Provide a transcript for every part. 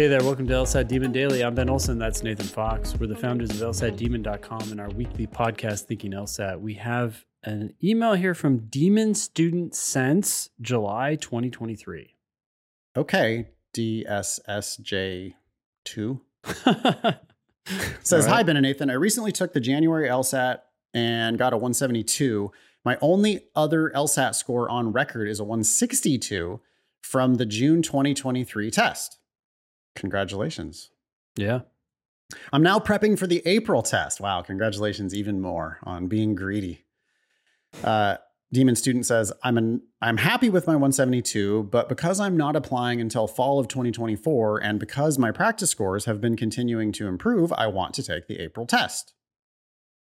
Hey there, welcome to LSAT Demon Daily. I'm Ben Olson. That's Nathan Fox. We're the founders of LSATdemon.com and our weekly podcast, Thinking LSAT. We have an email here from Demon Student Sense, July 2023. Okay, DSSJ2. Says, right. Hi, Ben and Nathan. I recently took the January LSAT and got a 172. My only other LSAT score on record is a 162 from the June 2023 test. Congratulations. yeah. I'm now prepping for the April test. Wow, congratulations even more on being greedy. Uh, Demon student says, I'm an, I'm happy with my 172, but because I'm not applying until fall of 2024 and because my practice scores have been continuing to improve, I want to take the April test.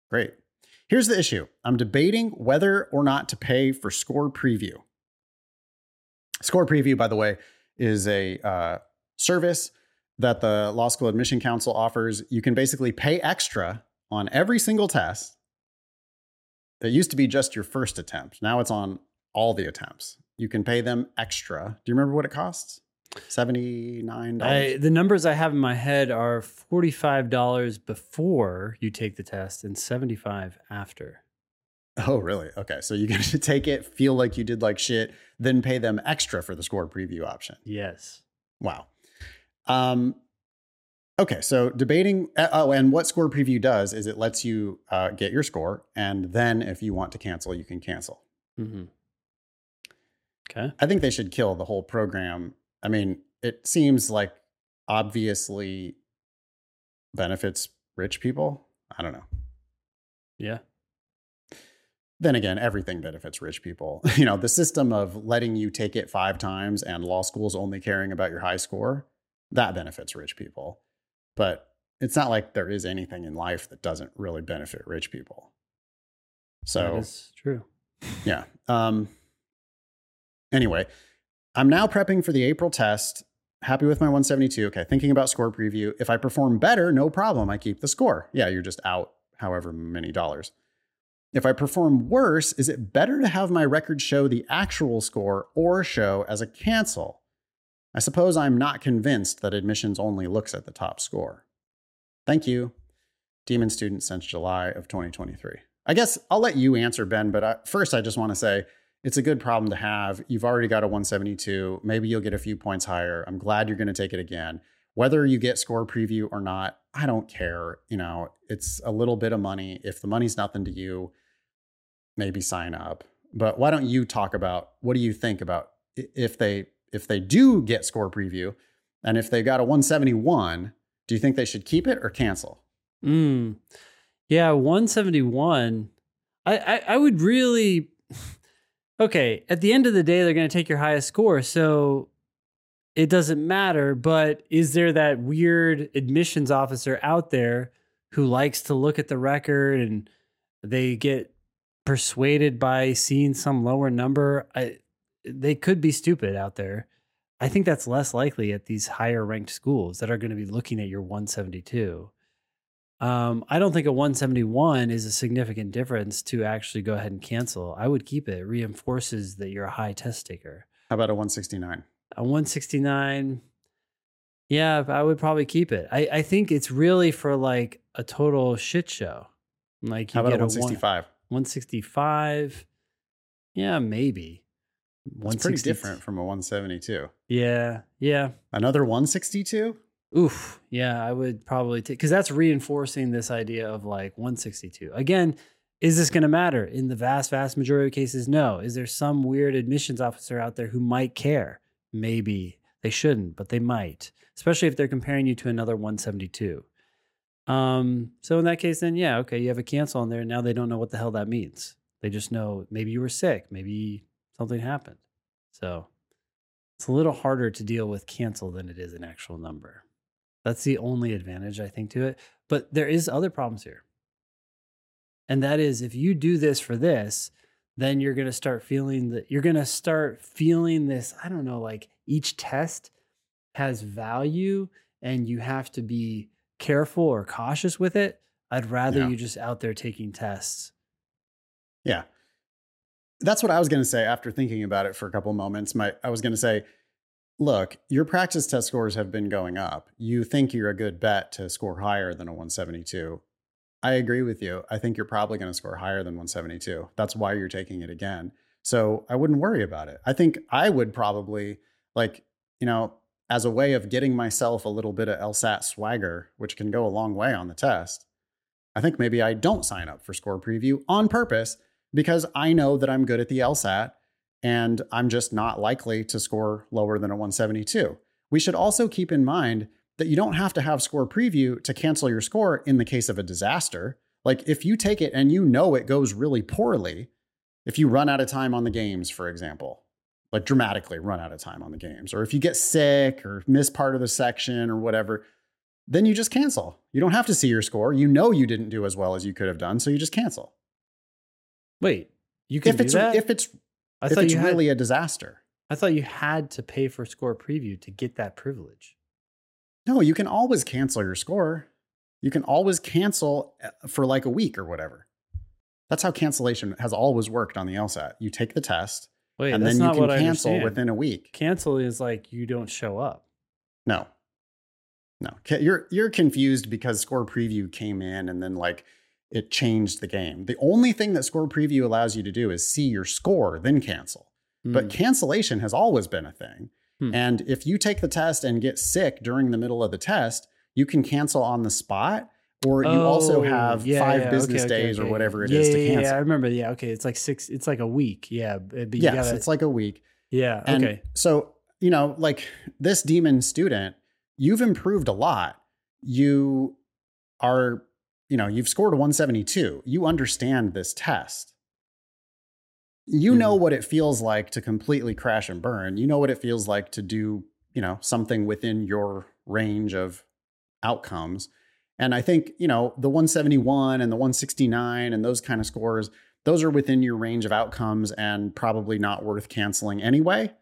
Great. Here's the issue. I'm debating whether or not to pay for score preview. Score preview, by the way, is a uh, service that the Law School Admission Council offers. You can basically pay extra on every single test. That used to be just your first attempt. Now it's on all the attempts. You can pay them extra. Do you remember what it costs? $79. I, the numbers I have in my head are $45 before you take the test and 75 after. oh, really? Okay. So you get to take it, feel like you did like shit, then pay them extra for the score preview option. Yes. Wow. Um, okay, so debating. uh, Oh, and what score preview does is it lets you uh, get your score, and then if you want to cancel, you can cancel. Mm-hmm. Okay. I think they should kill the whole program. I mean, it seems like obviously benefits rich people. I don't know. Yeah. Then again, everything benefits rich people. You know, the system of letting you take it five times and law schools only caring about your high score, that benefits rich people. But it's not like there is anything in life that doesn't really benefit rich people. So, is true. yeah. Um, anyway, I'm now prepping for the April test. Happy with my 172. Okay, thinking about score preview. If I perform better, no problem. I keep the score. Yeah, you're just out however many dollars. If I perform worse, is it better to have my record show the actual score or show as a cancel? I suppose I'm not convinced that admissions only looks at the top score. Thank you. Demon student since July of 2023. I guess I'll let you answer, Ben, but I, first I just want to say it's a good problem to have. You've already got a 172. Maybe you'll get a few points higher. I'm glad you're going to take it again. Whether you get score preview or not, I don't care. You know, it's a little bit of money. If the money's nothing to you, maybe sign up. But why don't you talk about what do you think about if they if they do get score preview and if they got a 171, do you think they should keep it or cancel? Mm. Yeah, 171. I, I I would really Okay, at the end of the day they're going to take your highest score, so it doesn't matter, but is there that weird admissions officer out there who likes to look at the record and they get persuaded by seeing some lower number? I they could be stupid out there. I think that's less likely at these higher ranked schools that are going to be looking at your 172. Um, I don't think a 171 is a significant difference to actually go ahead and cancel. I would keep it. It reinforces that you're a high test taker. How about a 169? A 169, yeah, I would probably keep it. I, I think it's really for like a total shit show. Like you How about get a 165? 165. Yeah, maybe. It's pretty 160 different from a 172. Yeah, yeah. Another 162? Oof. Yeah, I would probably take because that's reinforcing this idea of like 162. Again, is this going to matter? In the vast, vast majority of cases, no. Is there some weird admissions officer out there who might care? Maybe they shouldn't, but they might, especially if they're comparing you to another 172. Um, so in that case, then yeah, okay, you have a cancel on there. and Now they don't know what the hell that means. They just know maybe you were sick, maybe something happened. So it's a little harder to deal with cancel than it is an actual number. That's the only advantage I think to it. But there is other problems here. And that is if you do this for this, then you're going to start feeling that you're going to start feeling this, I don't know, like each test has value and you have to be careful or cautious with it. I'd rather Yeah. you just out there taking tests. Yeah. That's what I was going to say after thinking about it for a couple moments. My I was going to say look, your practice test scores have been going up. You think you're a good bet to score higher than a 172. I agree with you. I think you're probably going to score higher than 172. That's why you're taking it again. So I wouldn't worry about it. I think I would probably, like, you know, as a way of getting myself a little bit of LSAT swagger, which can go a long way on the test, I think maybe I don't sign up for score preview on purpose because I know that I'm good at the LSAT and I'm just not likely to score lower than a 172. We should also keep in mind that you don't have to have score preview to cancel your score in the case of a disaster. Like if you take it and you know it goes really poorly, if you run out of time on the games, for example, like dramatically run out of time on the games, or if you get sick or miss part of the section or whatever, then you just cancel. You don't have to see your score. You know you didn't do as well as you could have done, so you just cancel. Wait, you can if do it's that? if it's I if thought it's you had, really a disaster. I thought you had to pay for score preview to get that privilege. No, you can always cancel your score. You can always cancel uh, for like a week or whatever. That's how cancellation has always worked on the LSAT. You take the test Wait, and then you can cancel within a week. Cancel is like you don't show up. No. No. You're you're confused because score preview came in and then like it changed the game. The only thing that score preview allows you to do is see your score then cancel. But Hmm. cancellation has always been a thing. Hmm. And if you take the test and get sick during the middle of the test, you can cancel on the spot or you also Oh, have yeah, five yeah, business okay, okay, days or whatever it yeah, is to cancel. Yeah, I remember. Yeah, okay. It's like six. It's like a week. Yeah, but yes, gotta. it's like a week. yeah. And okay. so, you know, like this demon student, you've improved a lot. You are, you know, you've scored a 172. You understand this test. You know Mm-hmm. what it feels like to completely crash and burn. You know what it feels like to do, you know, something within your range of outcomes. And I think, you know, the 171 and the 169 and those kind of scores, those are within your range of outcomes and probably not worth canceling anyway.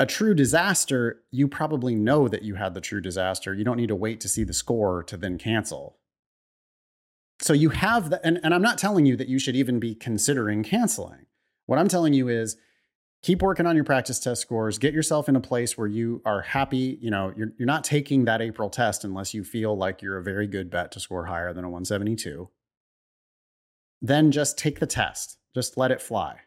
A true disaster, you probably know that you had the true disaster. You don't need to wait to see the score to then cancel. So you have the, and, and I'm not telling you that you should even be considering canceling. What I'm telling you is keep working on your practice test scores, get yourself in a place where you are happy. You know, you're, you're not taking that April test unless you feel like you're a very good bet to score higher than a 172 then just take the test. Just let it fly.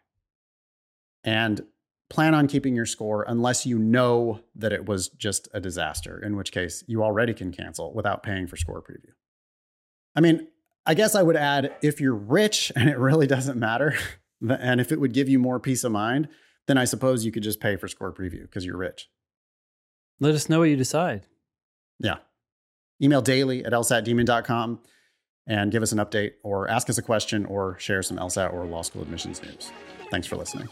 And plan on keeping your score unless you know that it was just a disaster, in which case you already can cancel without paying for score preview. I mean, I guess I would add if you're rich and it really doesn't matter, and if it would give you more peace of mind, then I suppose you could just pay for score preview because you're rich. Let us know what you decide. Yeah. Email daily at lsatdemon.com and give us an update or ask us a question or share some LSAT or law school admissions news. Thanks for listening.